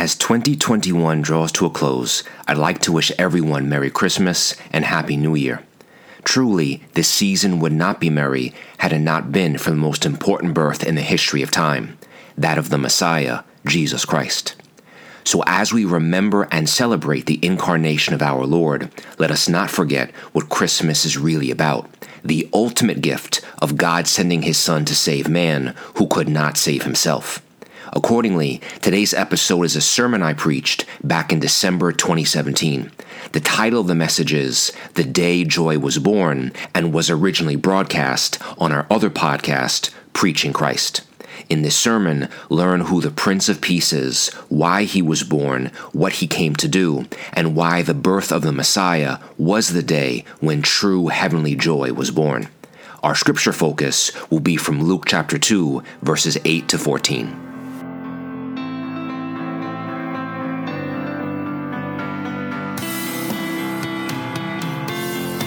As 2021 draws to a close, I'd like to wish everyone Merry Christmas and Happy New Year. Truly, this season would not be merry had it not been for the most important birth in the history of time, that of the Messiah, Jesus Christ. So, as we remember and celebrate the incarnation of our Lord, let us not forget what Christmas is really about the ultimate gift of God sending his Son to save man who could not save himself. Accordingly, today's episode is a sermon I preached back in December 2017. The title of the message is The Day Joy Was Born and was originally broadcast on our other podcast, Preaching Christ. In this sermon, learn who the Prince of Peace is, why he was born, what he came to do, and why the birth of the Messiah was the day when true heavenly joy was born. Our scripture focus will be from Luke chapter 2, verses 8 to 14.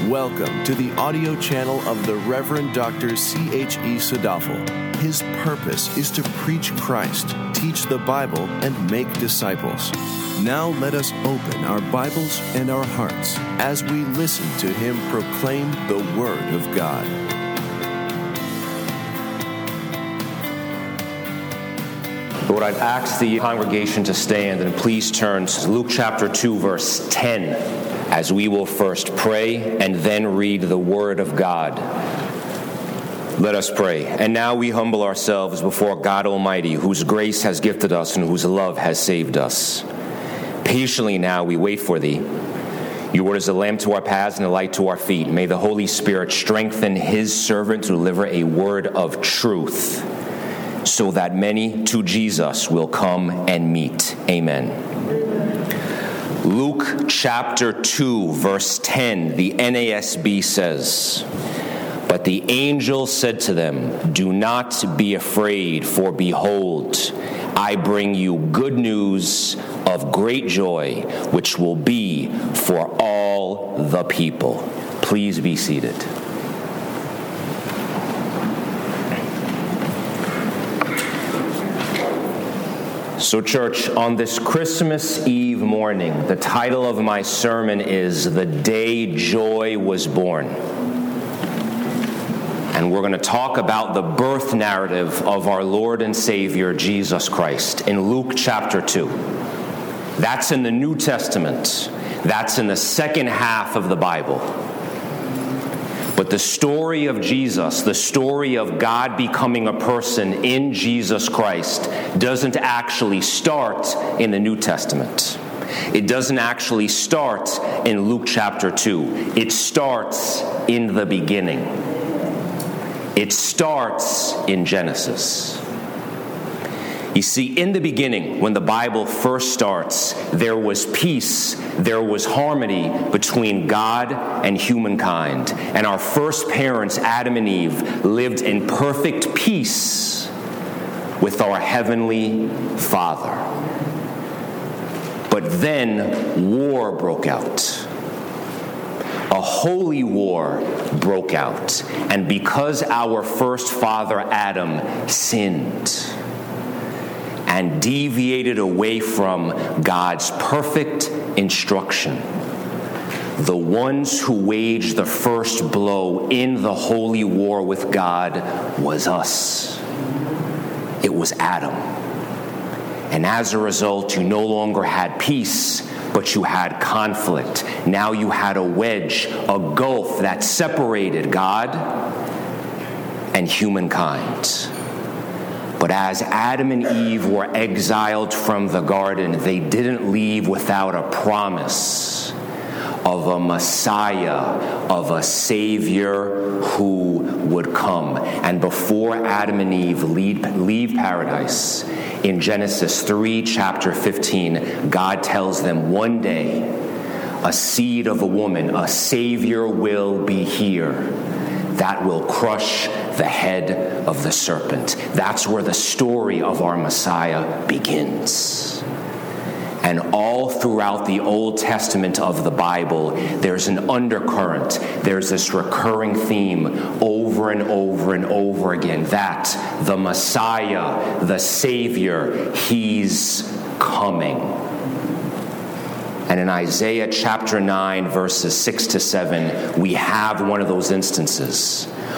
Welcome to the audio channel of the Reverend Dr. C.H.E. Sadaphal. His purpose is to preach Christ, teach the Bible, and make disciples. Now let us open our Bibles and our hearts as we listen to him proclaim the Word of God. Lord, I'd ask the congregation to stand and please turn to Luke chapter 2, verse 10 as we will first pray and then read the Word of God. Let us pray. And now we humble ourselves before God Almighty, whose grace has gifted us and whose love has saved us. Patiently now we wait for Thee. Your word is a lamp to our paths and a light to our feet. May the Holy Spirit strengthen His servant to deliver a word of truth so that many to Jesus will come and meet. Amen. Luke chapter 2, verse 10, the NASB says, But the angel said to them, Do not be afraid, for behold, I bring you good news of great joy, which will be for all the people. Please be seated. So, church, on this Christmas Eve morning, the title of my sermon is The Day Joy Was Born. And we're going to talk about the birth narrative of our Lord and Savior, Jesus Christ, in Luke chapter 2. That's in the New Testament, that's in the second half of the Bible. The story of Jesus, the story of God becoming a person in Jesus Christ, doesn't actually start in the New Testament. It doesn't actually start in Luke chapter 2. It starts in the beginning. It starts in Genesis. You see, in the beginning, when the Bible first starts, there was peace, there was harmony between God and humankind. And our first parents, Adam and Eve, lived in perfect peace with our Heavenly Father. But then war broke out. A holy war broke out. And because our first father, Adam, sinned, and deviated away from God's perfect instruction. The ones who waged the first blow in the holy war with God was us. It was Adam. And as a result, you no longer had peace, but you had conflict. Now you had a wedge, a gulf that separated God and humankind. But as Adam and Eve were exiled from the garden, they didn't leave without a promise of a Messiah, of a Savior who would come. And before Adam and Eve leave, leave paradise, in Genesis 3, chapter 15, God tells them one day, a seed of a woman, a Savior will be here that will crush the head of the serpent. That's where the story of our Messiah begins. And all throughout the Old Testament of the Bible, there's an undercurrent. There's this recurring theme over and over and over again that the Messiah, the Savior, He's coming. And in Isaiah chapter 9, verses 6 to 7, we have one of those instances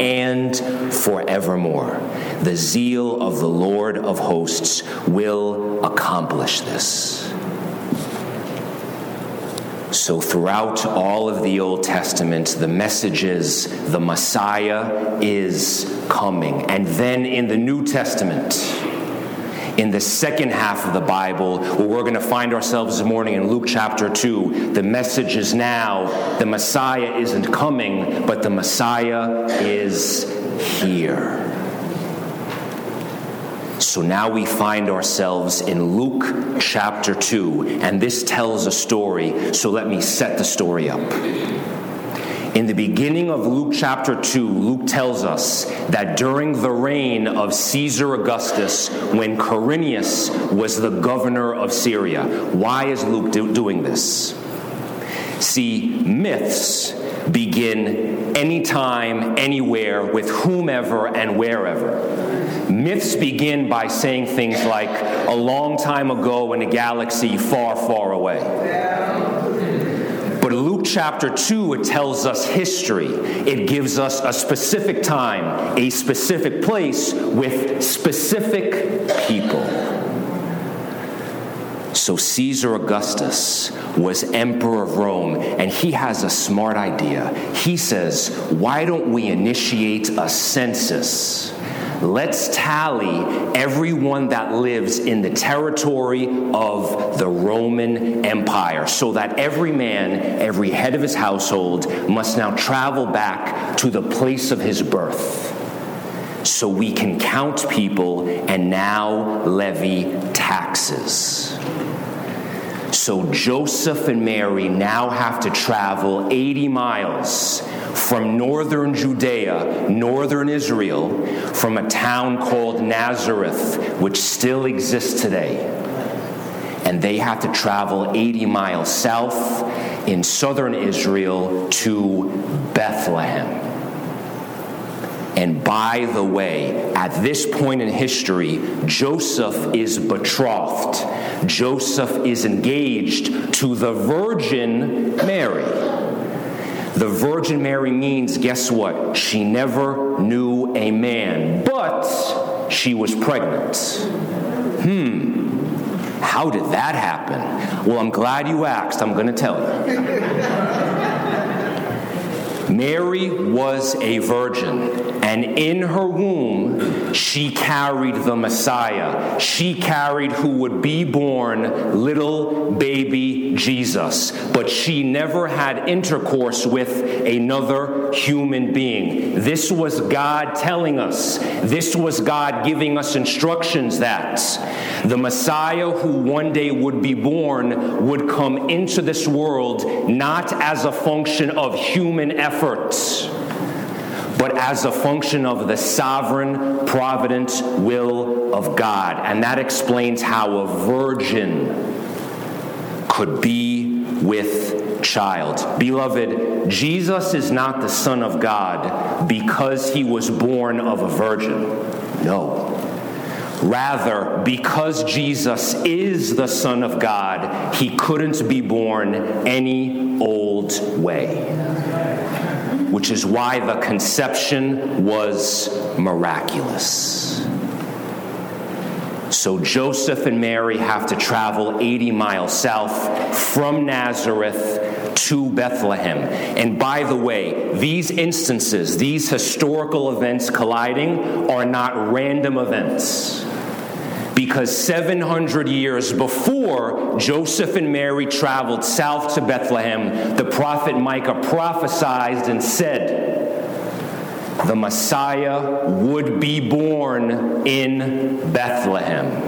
and forevermore. The zeal of the Lord of hosts will accomplish this. So, throughout all of the Old Testament, the message is the Messiah is coming. And then in the New Testament, in the second half of the Bible, where we're going to find ourselves this morning in Luke chapter 2, the message is now the Messiah isn't coming, but the Messiah is here. So now we find ourselves in Luke chapter 2, and this tells a story, so let me set the story up. In the beginning of Luke chapter 2, Luke tells us that during the reign of Caesar Augustus, when Quirinius was the governor of Syria, why is Luke do- doing this? See, myths begin anytime, anywhere, with whomever and wherever. Myths begin by saying things like, a long time ago in a galaxy far, far away. Chapter 2, it tells us history. It gives us a specific time, a specific place with specific people. So Caesar Augustus was emperor of Rome, and he has a smart idea. He says, Why don't we initiate a census? Let's tally everyone that lives in the territory of the Roman Empire so that every man, every head of his household, must now travel back to the place of his birth so we can count people and now levy taxes. So Joseph and Mary now have to travel 80 miles from northern Judea, northern Israel, from a town called Nazareth, which still exists today. And they have to travel 80 miles south in southern Israel to Bethlehem. And by the way, at this point in history, Joseph is betrothed. Joseph is engaged to the Virgin Mary. The Virgin Mary means, guess what? She never knew a man, but she was pregnant. Hmm, how did that happen? Well, I'm glad you asked. I'm going to tell you. Mary was a virgin, and in her womb, she carried the Messiah. She carried who would be born little baby Jesus. But she never had intercourse with another human being. This was God telling us, this was God giving us instructions that the Messiah who one day would be born would come into this world not as a function of human efforts but as a function of the sovereign, provident will of God. And that explains how a virgin could be with child. Beloved, Jesus is not the Son of God because he was born of a virgin. No. Rather, because Jesus is the Son of God, he couldn't be born any old way which is why the conception was miraculous. So Joseph and Mary have to travel 80 miles south from Nazareth to Bethlehem. And by the way, these instances, these historical events colliding, are not random events because 700 years before Joseph and Mary traveled south to Bethlehem, the prophet Micah prophesied and said, the Messiah would be born in Bethlehem.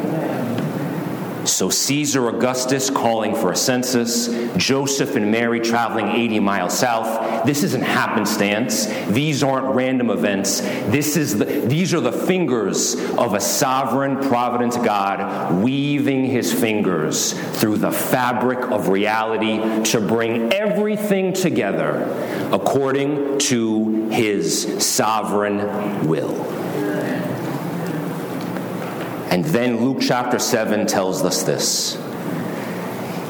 So, Caesar Augustus calling for a census, Joseph and Mary traveling 80 miles south. This isn't happenstance. These aren't random events. This is the, these are the fingers of a sovereign, provident God weaving his fingers through the fabric of reality to bring everything together according to his sovereign will. And then Luke chapter 7 tells us this.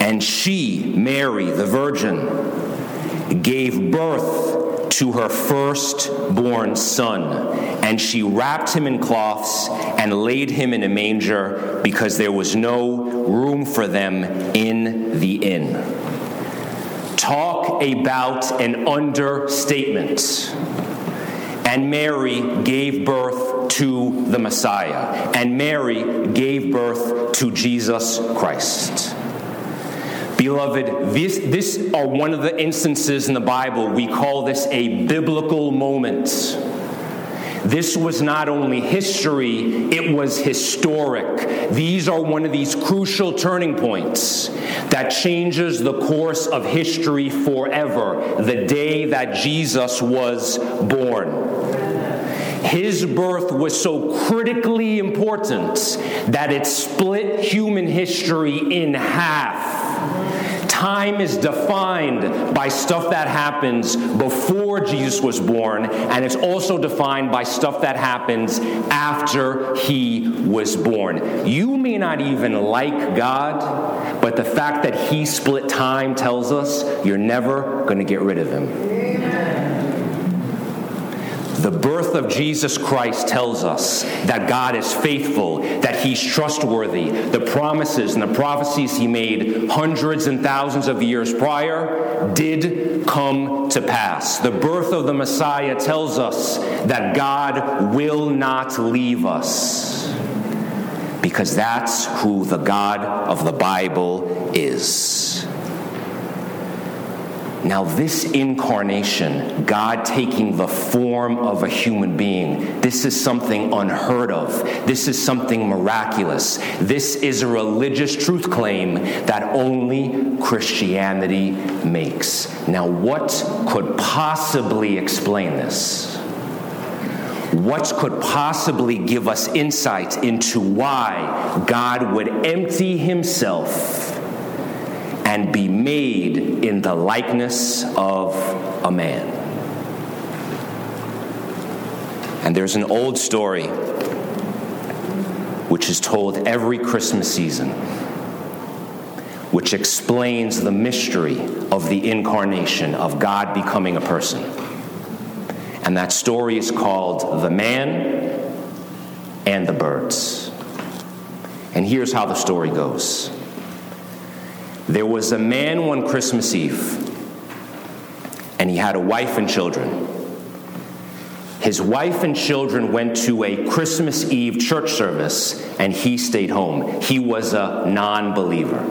And she, Mary, the virgin, gave birth to her firstborn son, and she wrapped him in cloths and laid him in a manger because there was no room for them in the inn. Talk about an understatement. And Mary gave birth to the Messiah. And Mary gave birth to Jesus Christ. Beloved, this, this are one of the instances in the Bible. We call this a biblical moment. This was not only history, it was historic. These are one of these crucial turning points that changes the course of history forever, the day that Jesus was born. His birth was so critically important that it split human history in half. Time is defined by stuff that happens before Jesus was born, and it's also defined by stuff that happens after he was born. You may not even like God, but the fact that he split time tells us you're never going to get rid of him. The birth of Jesus Christ tells us that God is faithful, that He's trustworthy. The promises and the prophecies He made hundreds and thousands of years prior did come to pass. The birth of the Messiah tells us that God will not leave us because that's who the God of the Bible is. Now, this incarnation, God taking the form of a human being, this is something unheard of. This is something miraculous. This is a religious truth claim that only Christianity makes. Now, what could possibly explain this? What could possibly give us insight into why God would empty himself? And be made in the likeness of a man. And there's an old story which is told every Christmas season, which explains the mystery of the incarnation, of God becoming a person. And that story is called The Man and the Birds. And here's how the story goes. There was a man one Christmas Eve, and he had a wife and children. His wife and children went to a Christmas Eve church service, and he stayed home. He was a non believer.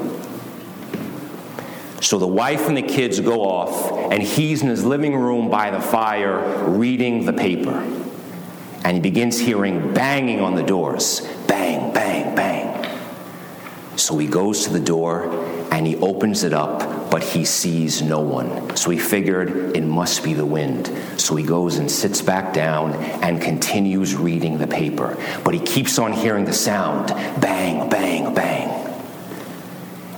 So the wife and the kids go off, and he's in his living room by the fire reading the paper. And he begins hearing banging on the doors bang, bang, bang. So he goes to the door and he opens it up, but he sees no one. So he figured it must be the wind. So he goes and sits back down and continues reading the paper. But he keeps on hearing the sound bang, bang, bang.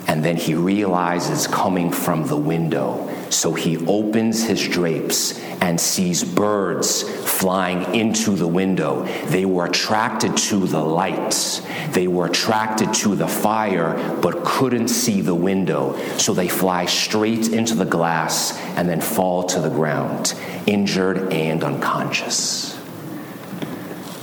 And then he realizes coming from the window. So he opens his drapes and sees birds flying into the window. They were attracted to the lights, they were attracted to the fire, but couldn't see the window. So they fly straight into the glass and then fall to the ground, injured and unconscious.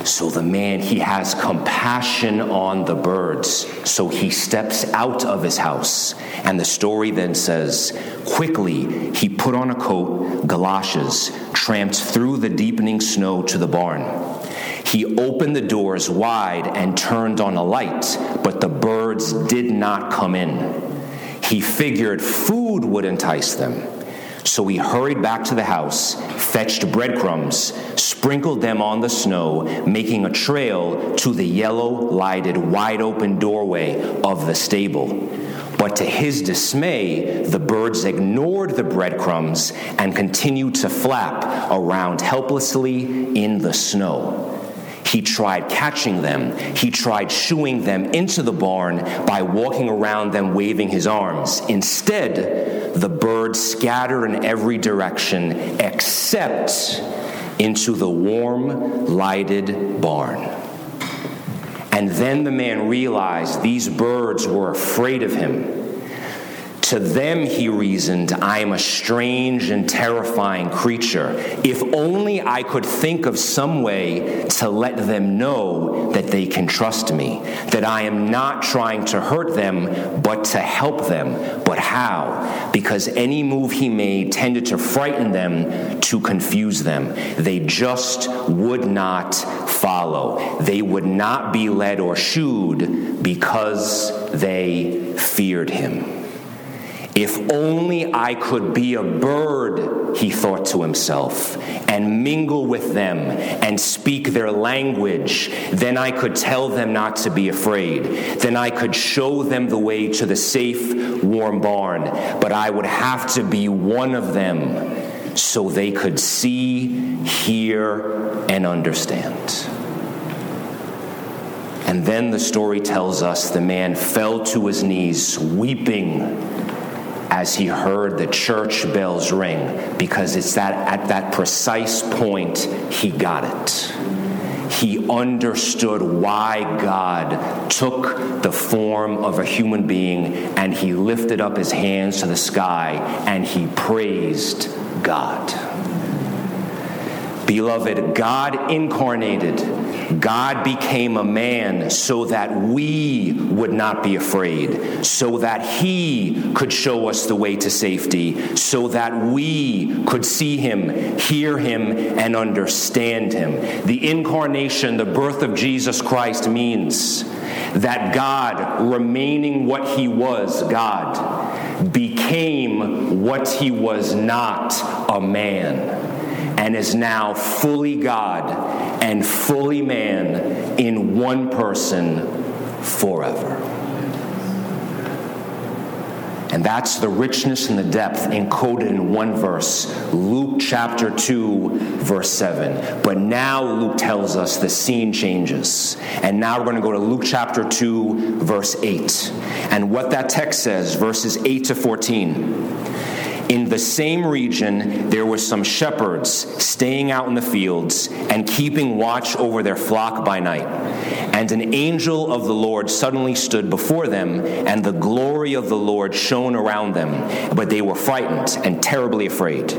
So the man, he has compassion on the birds. So he steps out of his house. And the story then says, quickly he put on a coat, galoshes, tramped through the deepening snow to the barn. He opened the doors wide and turned on a light, but the birds did not come in. He figured food would entice them. So he hurried back to the house, fetched breadcrumbs, sprinkled them on the snow, making a trail to the yellow lighted, wide open doorway of the stable. But to his dismay, the birds ignored the breadcrumbs and continued to flap around helplessly in the snow. He tried catching them. He tried shooing them into the barn by walking around them waving his arms. Instead, the birds scattered in every direction except into the warm, lighted barn. And then the man realized these birds were afraid of him to them, he reasoned, I am a strange and terrifying creature. If only I could think of some way to let them know that they can trust me, that I am not trying to hurt them, but to help them. But how? Because any move he made tended to frighten them, to confuse them. They just would not follow. They would not be led or shooed because they feared him. If only I could be a bird, he thought to himself, and mingle with them and speak their language, then I could tell them not to be afraid. Then I could show them the way to the safe, warm barn. But I would have to be one of them so they could see, hear, and understand. And then the story tells us the man fell to his knees, weeping as he heard the church bells ring because it's that at that precise point he got it he understood why God took the form of a human being and he lifted up his hands to the sky and he praised God. Beloved, God incarnated, God became a man so that we would not be afraid, so that He could show us the way to safety, so that we could see Him, hear Him, and understand Him. The incarnation, the birth of Jesus Christ, means that God, remaining what He was, God, became what He was not, a man and is now fully God and fully man in one person forever. And that's the richness and the depth encoded in one verse, Luke chapter 2, verse 7. But now Luke tells us the scene changes. And now we're going to go to Luke chapter 2, verse 8. And what that text says, verses 8 to 14. In the same region, there were some shepherds staying out in the fields and keeping watch over their flock by night. And an angel of the Lord suddenly stood before them, and the glory of the Lord shone around them. But they were frightened and terribly afraid.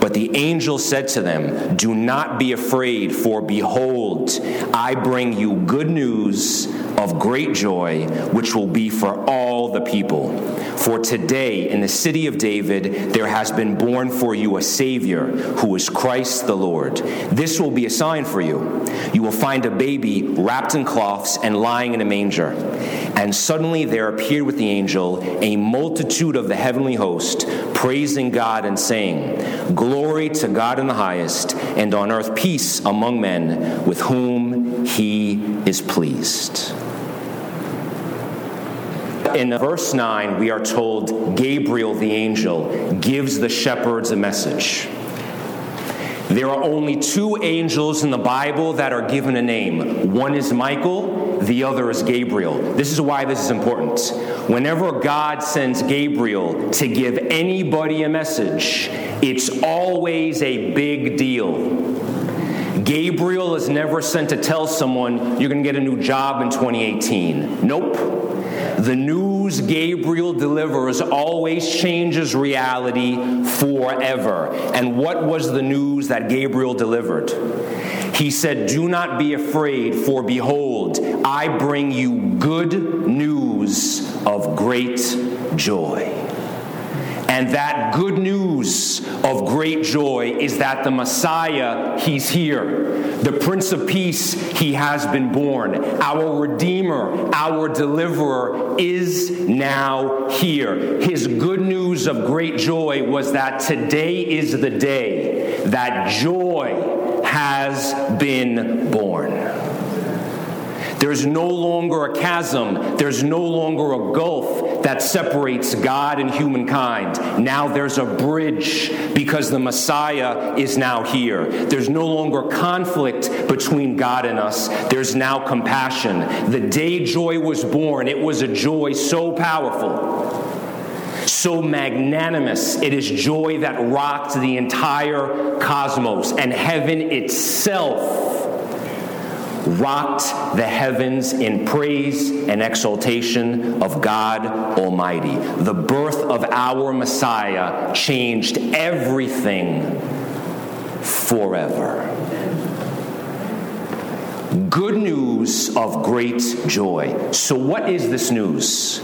But the angel said to them, Do not be afraid, for behold, I bring you good news of great joy, which will be for all the people. For today, in the city of David, there has been born for you a Savior, who is Christ the Lord. This will be a sign for you. You will find a baby wrapped in cloths and lying in a manger. And suddenly there appeared with the angel a multitude of the heavenly host, praising God and saying, Glory to God in the highest, and on earth peace among men with whom he is pleased in verse 9, we are told Gabriel the angel gives the shepherds a message. There are only two angels in the Bible that are given a name. One is Michael, the other is Gabriel. This is why this is important. Whenever God sends Gabriel to give anybody a message, it's always a big deal. Gabriel is never sent to tell someone you're going to get a new job in 2018. Nope. The news Gabriel delivers always changes reality forever. And what was the news that Gabriel delivered? He said, Do not be afraid, for behold, I bring you good news of great joy. And that good news of great joy is that the Messiah, he's here. The Prince of Peace, he has been born. Our Redeemer, our Deliverer is now here. His good news of great joy was that today is the day that joy has been born. There's no longer a chasm, there's no longer a gulf that separates God and humankind. Now there's a bridge because the Messiah is now here. There's no longer conflict between God and us, there's now compassion. The day joy was born, it was a joy so powerful so magnanimous. It is joy that rocked the entire cosmos and heaven itself rocked the heavens in praise and exaltation of God Almighty. The birth of our Messiah changed everything forever. Good news of great joy. So, what is this news?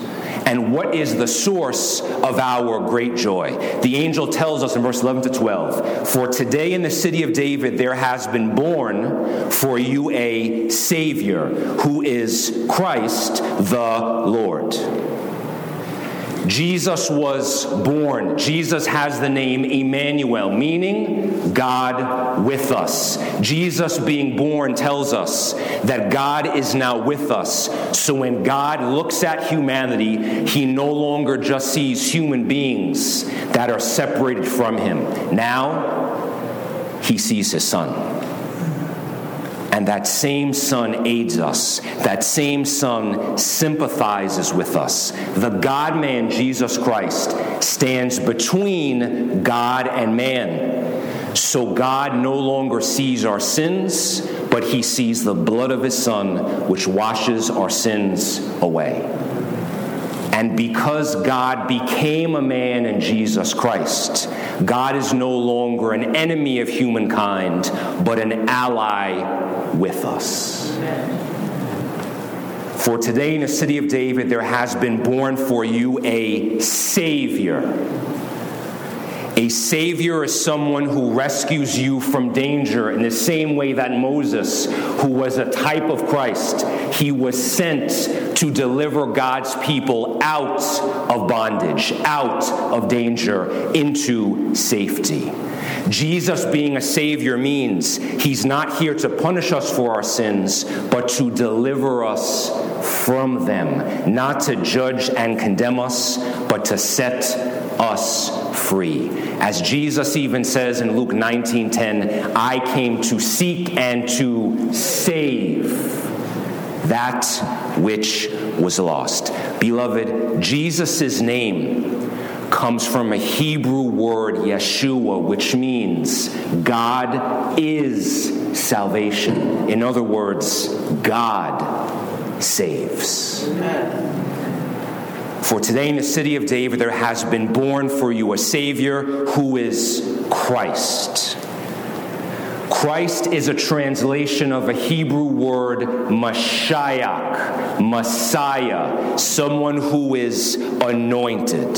And what is the source of our great joy? The angel tells us in verse 11 to 12 For today in the city of David there has been born for you a Savior who is Christ the Lord. Jesus was born. Jesus has the name Emmanuel, meaning God with us. Jesus being born tells us that God is now with us. So when God looks at humanity, he no longer just sees human beings that are separated from him. Now, he sees his son. And that same Son aids us. That same Son sympathizes with us. The God man, Jesus Christ, stands between God and man. So God no longer sees our sins, but he sees the blood of his Son, which washes our sins away. And because God became a man in Jesus Christ, God is no longer an enemy of humankind, but an ally with us. For today in the city of David, there has been born for you a Savior. A Savior is someone who rescues you from danger in the same way that Moses, who was a type of Christ, he was sent to deliver God's people out of bondage, out of danger, into safety. Jesus being a Savior means He's not here to punish us for our sins, but to deliver us from them, not to judge and condemn us, but to set us free. As Jesus even says in Luke 19:10, I came to seek and to save that which was lost. Beloved, Jesus' name comes from a Hebrew word, Yeshua, which means God is salvation. In other words, God saves. For today in the city of David there has been born for you a Savior who is Christ. Christ is a translation of a Hebrew word, Mashiach, Messiah, someone who is anointed.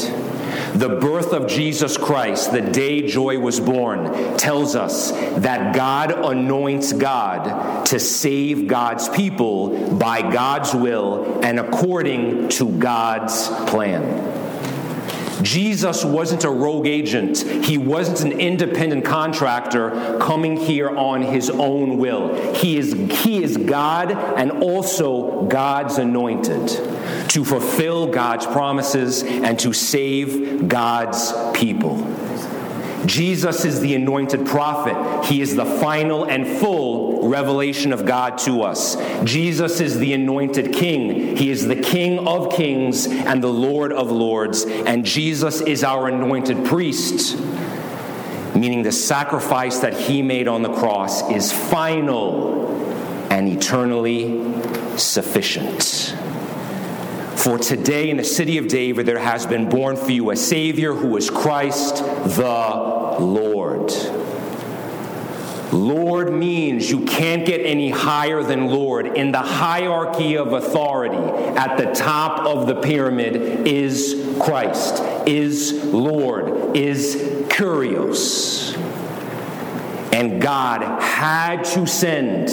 The birth of Jesus Christ, the day joy was born, tells us that God anoints God to save God's people by God's will and according to God's plan. Jesus wasn't a rogue agent. He wasn't an independent contractor coming here on his own will. He is, he is God and also God's anointed to fulfill God's promises and to save God's people. Jesus is the anointed prophet. He is the final and full revelation of God to us. Jesus is the anointed king. He is the king of kings and the Lord of lords. And Jesus is our anointed priest, meaning the sacrifice that he made on the cross is final and eternally sufficient. For today in the city of David there has been born for you a Savior who is Christ the Lord. Lord means you can't get any higher than Lord. In the hierarchy of authority, at the top of the pyramid is Christ. is Lord, is Kyrios. And God had to send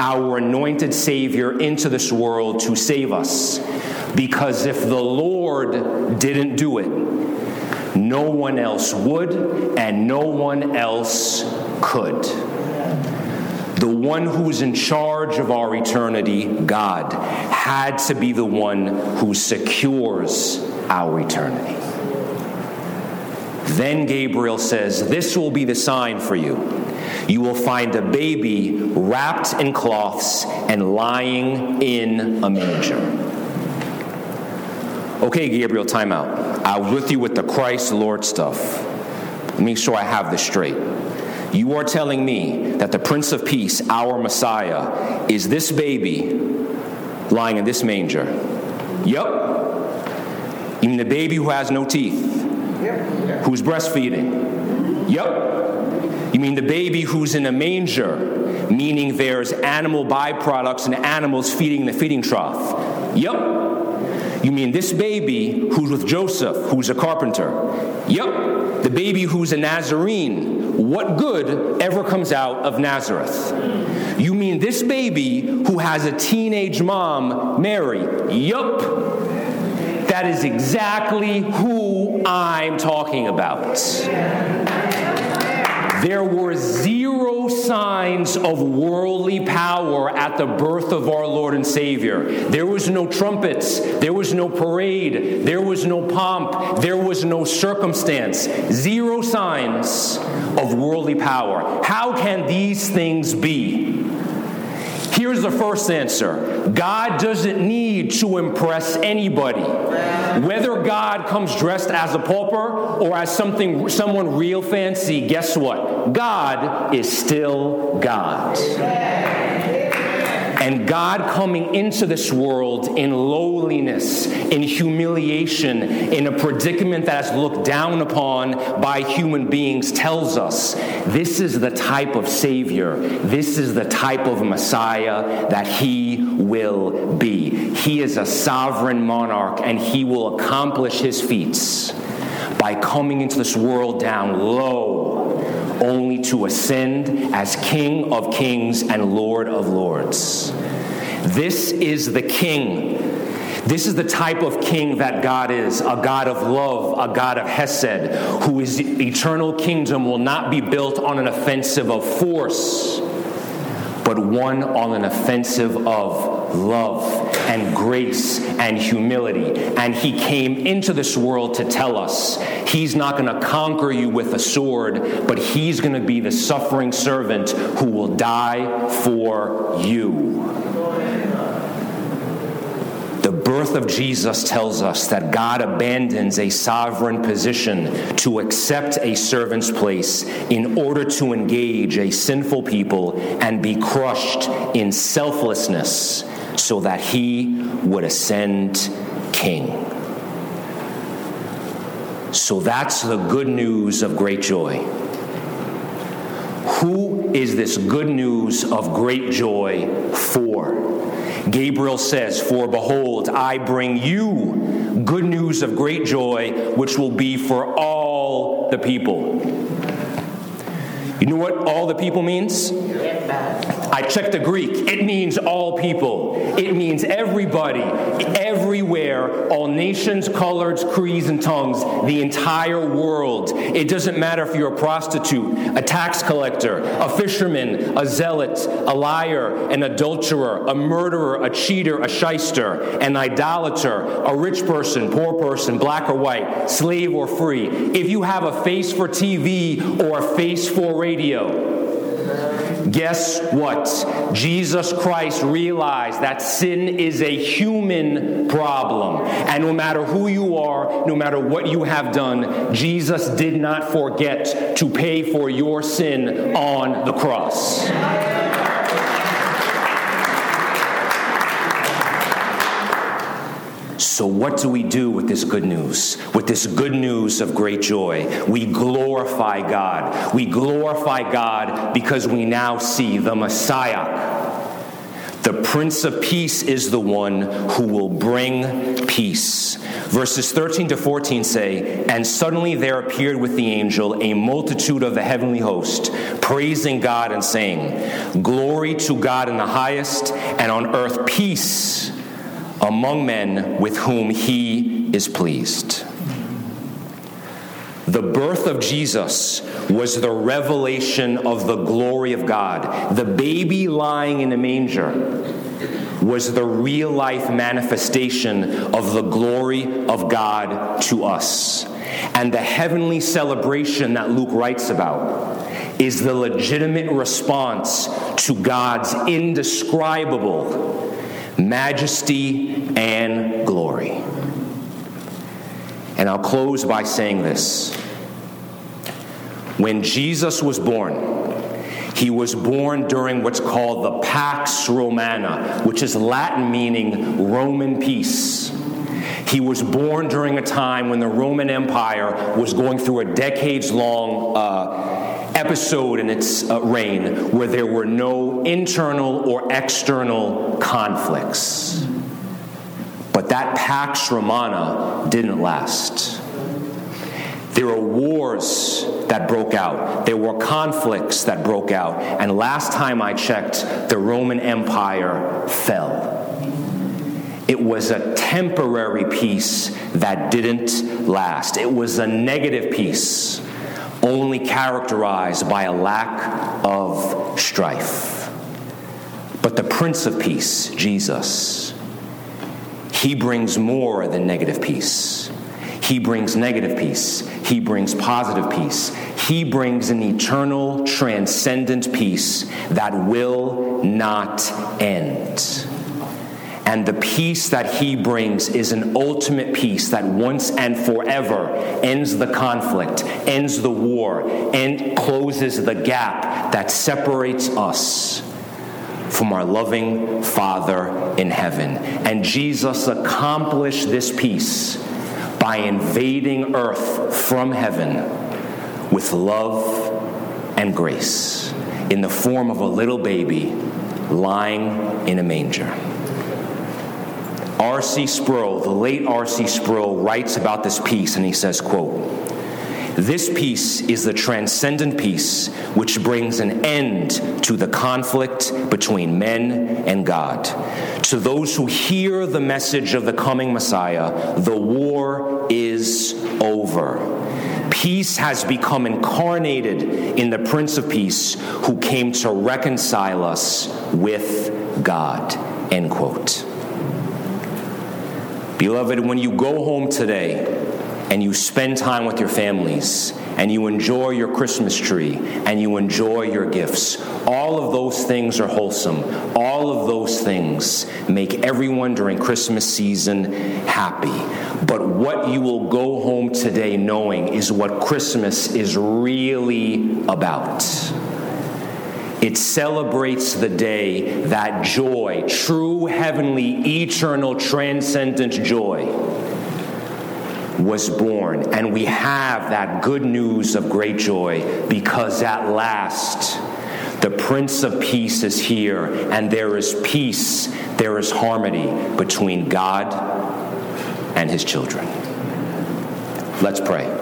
our anointed Savior into this world to save us. Because if the Lord didn't do it, no one else would, and no one else could. The one who's in charge of our eternity, God, had to be the one who secures our eternity. Then Gabriel says, This will be the sign for you. You will find a baby wrapped in cloths and lying in a manger. Okay, Gabriel, time out. I was with you with the Christ Lord stuff. Make sure I have this straight. You are telling me that the Prince of Peace, our Messiah, is this baby lying in this manger? Yep. You mean the baby who has no teeth? Yep. Who's breastfeeding? Yep. You mean the baby who's in a manger, meaning there's animal byproducts and animals feeding in the feeding trough? Yep. You mean this baby who's with Joseph, who's a carpenter? Yep. The baby who's a Nazarene. What good ever comes out of Nazareth? You mean this baby who has a teenage mom, Mary? Yup. That is exactly who I'm talking about. There were zero signs of worldly power at the birth of our Lord and Savior. There was no trumpets, there was no parade, there was no pomp, there was no circumstance. Zero signs of worldly power. How can these things be? Here's the first answer God doesn't need to impress anybody. Whether God comes dressed as a pauper or as something, someone real fancy, guess what? God is still God. And God coming into this world in lowliness, in humiliation, in a predicament that is looked down upon by human beings tells us this is the type of Savior, this is the type of Messiah that He will be. He is a sovereign monarch and He will accomplish His feats by coming into this world down low only to ascend as King of kings and Lord of lords. This is the King. This is the type of king that God is a God of love, a God of Hesed, whose eternal kingdom will not be built on an offensive of force, but one on an offensive of love and grace and humility. And he came into this world to tell us he's not going to conquer you with a sword, but he's going to be the suffering servant who will die for you. The birth of Jesus tells us that God abandons a sovereign position to accept a servant's place in order to engage a sinful people and be crushed in selflessness so that he would ascend king. So that's the good news of great joy. Who is this good news of great joy for? Gabriel says, For behold, I bring you good news of great joy, which will be for all the people. You know what all the people means? I checked the Greek. It means all people. It means everybody, everywhere, all nations, colors, creeds, and tongues, the entire world. It doesn't matter if you're a prostitute, a tax collector, a fisherman, a zealot, a liar, an adulterer, a murderer, a cheater, a shyster, an idolater, a rich person, poor person, black or white, slave or free. If you have a face for TV or a face for radio, Guess what? Jesus Christ realized that sin is a human problem. And no matter who you are, no matter what you have done, Jesus did not forget to pay for your sin on the cross. So, what do we do with this good news? With this good news of great joy? We glorify God. We glorify God because we now see the Messiah. The Prince of Peace is the one who will bring peace. Verses 13 to 14 say, And suddenly there appeared with the angel a multitude of the heavenly host, praising God and saying, Glory to God in the highest, and on earth peace among men with whom he is pleased. The birth of Jesus was the revelation of the glory of God. The baby lying in a manger was the real life manifestation of the glory of God to us. And the heavenly celebration that Luke writes about is the legitimate response to God's indescribable majesty and glory. And I'll close by saying this. When Jesus was born, he was born during what's called the Pax Romana, which is Latin meaning Roman peace. He was born during a time when the Roman Empire was going through a decades long uh, episode in its uh, reign where there were no internal or external conflicts. But that Pax Romana didn't last. There were wars that broke out. There were conflicts that broke out. And last time I checked, the Roman Empire fell. It was a temporary peace that didn't last. It was a negative peace, only characterized by a lack of strife. But the Prince of Peace, Jesus, he brings more than negative peace. He brings negative peace. He brings positive peace. He brings an eternal, transcendent peace that will not end. And the peace that he brings is an ultimate peace that once and forever ends the conflict, ends the war, and closes the gap that separates us from our loving Father in heaven. And Jesus accomplished this peace by invading earth from heaven with love and grace in the form of a little baby lying in a manger. R.C. Sproul, the late R.C. Sproul, writes about this peace and he says, quote, this peace is the transcendent peace which brings an end to the conflict between men and God. To those who hear the message of the coming Messiah, the war is over. Peace has become incarnated in the Prince of Peace who came to reconcile us with God. End quote. Beloved, when you go home today, and you spend time with your families and you enjoy your Christmas tree and you enjoy your gifts. All of those things are wholesome. All of those things make everyone during Christmas season happy. But what you will go home today knowing is what Christmas is really about. It celebrates the day that joy, true, heavenly, eternal, transcendent joy, was born. And we have that good news of great joy because at last the Prince of Peace is here, and there is peace, there is harmony between God and his children. Let's pray.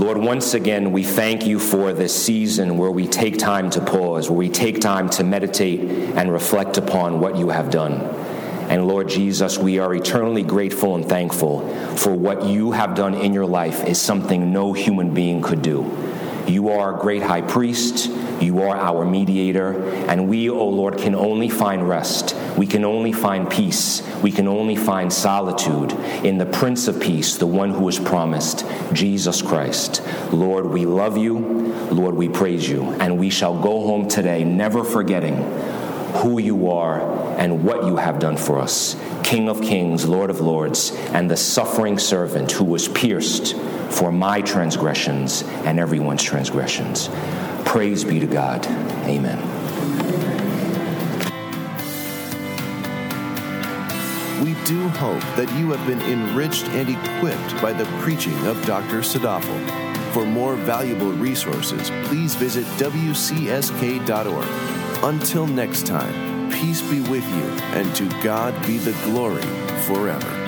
Lord, once again, we thank you for this season where we take time to pause, where we take time to meditate and reflect upon what you have done. And Lord Jesus, we are eternally grateful and thankful for what you have done in your life is something no human being could do. You are a great high priest. You are our mediator. And we, O oh Lord, can only find rest. We can only find peace. We can only find solitude in the Prince of Peace, the one who is promised, Jesus Christ. Lord, we love you. Lord, we praise you. And we shall go home today never forgetting who you are and what you have done for us, King of kings, Lord of lords, and the suffering servant who was pierced for my transgressions and everyone's transgressions. Praise be to God. Amen. We do hope that you have been enriched and equipped by the preaching of Dr. Sadaphal. For more valuable resources, please visit WCSK.org. Until next time, Peace be with you, and to God be the glory forever.